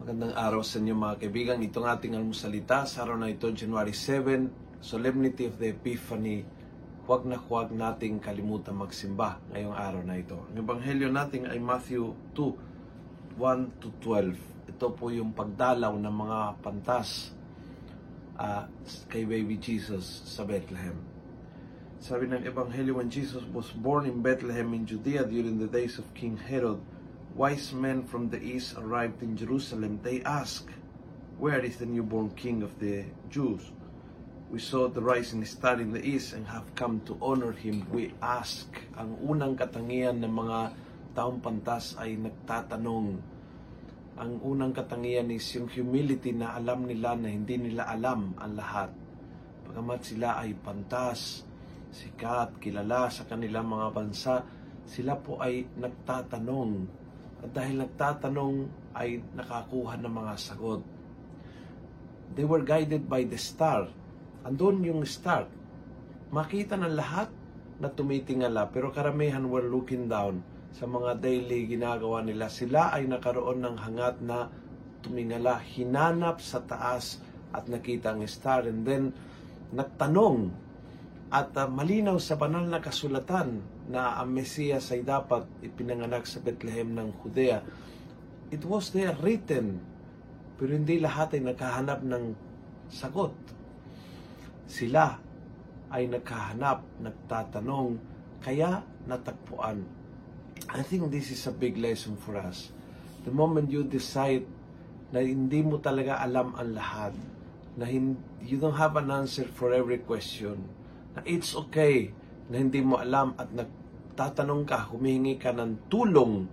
Magandang araw sa inyo mga kaibigan. Itong ating almusalita sa araw na ito, January 7, Solemnity of the Epiphany. Huwag na huwag nating kalimutan magsimba ngayong araw na ito. Ang ebanghelyo natin ay Matthew 2, 1 to 12. Ito po yung pagdalaw ng mga pantas ah, kay baby Jesus sa Bethlehem. Sabi ng Ebanghelyo, when Jesus was born in Bethlehem in Judea during the days of King Herod, wise men from the east arrived in Jerusalem. They asked, Where is the newborn king of the Jews? We saw the rising star in the east and have come to honor him. We ask. Ang unang katangian ng mga taong pantas ay nagtatanong. Ang unang katangian is yung humility na alam nila na hindi nila alam ang lahat. Pagamat sila ay pantas, sikat, kilala sa kanilang mga bansa, sila po ay nagtatanong. At dahil nagtatanong ay nakakuha ng mga sagot. They were guided by the star. Andun yung star. Makita ng lahat na tumitingala pero karamihan were looking down sa mga daily ginagawa nila. Sila ay nakaroon ng hangat na tumingala, hinanap sa taas at nakita ang star and then nagtanong at uh, malinaw sa banal na kasulatan na ang Mesiyas ay dapat ipinanganak sa Bethlehem ng Judea. It was there written, pero hindi lahat ay naghahanap ng sagot. Sila ay naghahanap, nagtatanong, kaya natagpuan. I think this is a big lesson for us. The moment you decide na hindi mo talaga alam ang lahat, na hin- you don't have an answer for every question, na it's okay na hindi mo alam at nagtatanong ka, humihingi ka ng tulong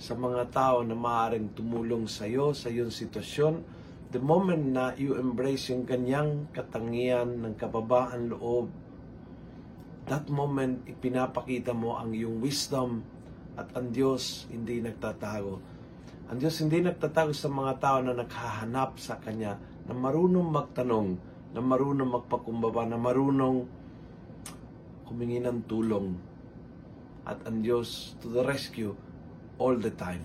sa mga tao na maaaring tumulong sa iyo, sa iyong sitwasyon, the moment na you embrace yung ganyang katangian ng kababaan loob, that moment ipinapakita mo ang iyong wisdom at ang Diyos hindi nagtatago. Ang Diyos hindi nagtatago sa mga tao na naghahanap sa Kanya, na marunong magtanong, na marunong magpakumbaba, na marunong humingi ng tulong. At ang Diyos to the rescue all the time.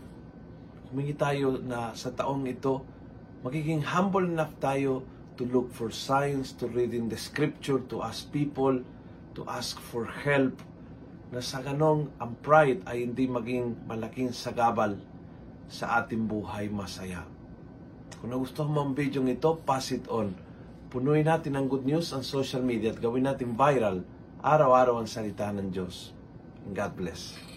Humingi tayo na sa taong ito, magiging humble enough tayo to look for signs, to read in the scripture, to ask people, to ask for help, na sa ganong ang pride ay hindi maging malaking sagabal sa ating buhay masaya. Kung nagustuhan mo ang video ito, pass it on. Punuin natin ang good news ang social media at gawin natin viral araw-araw ang salita ng Diyos. God bless.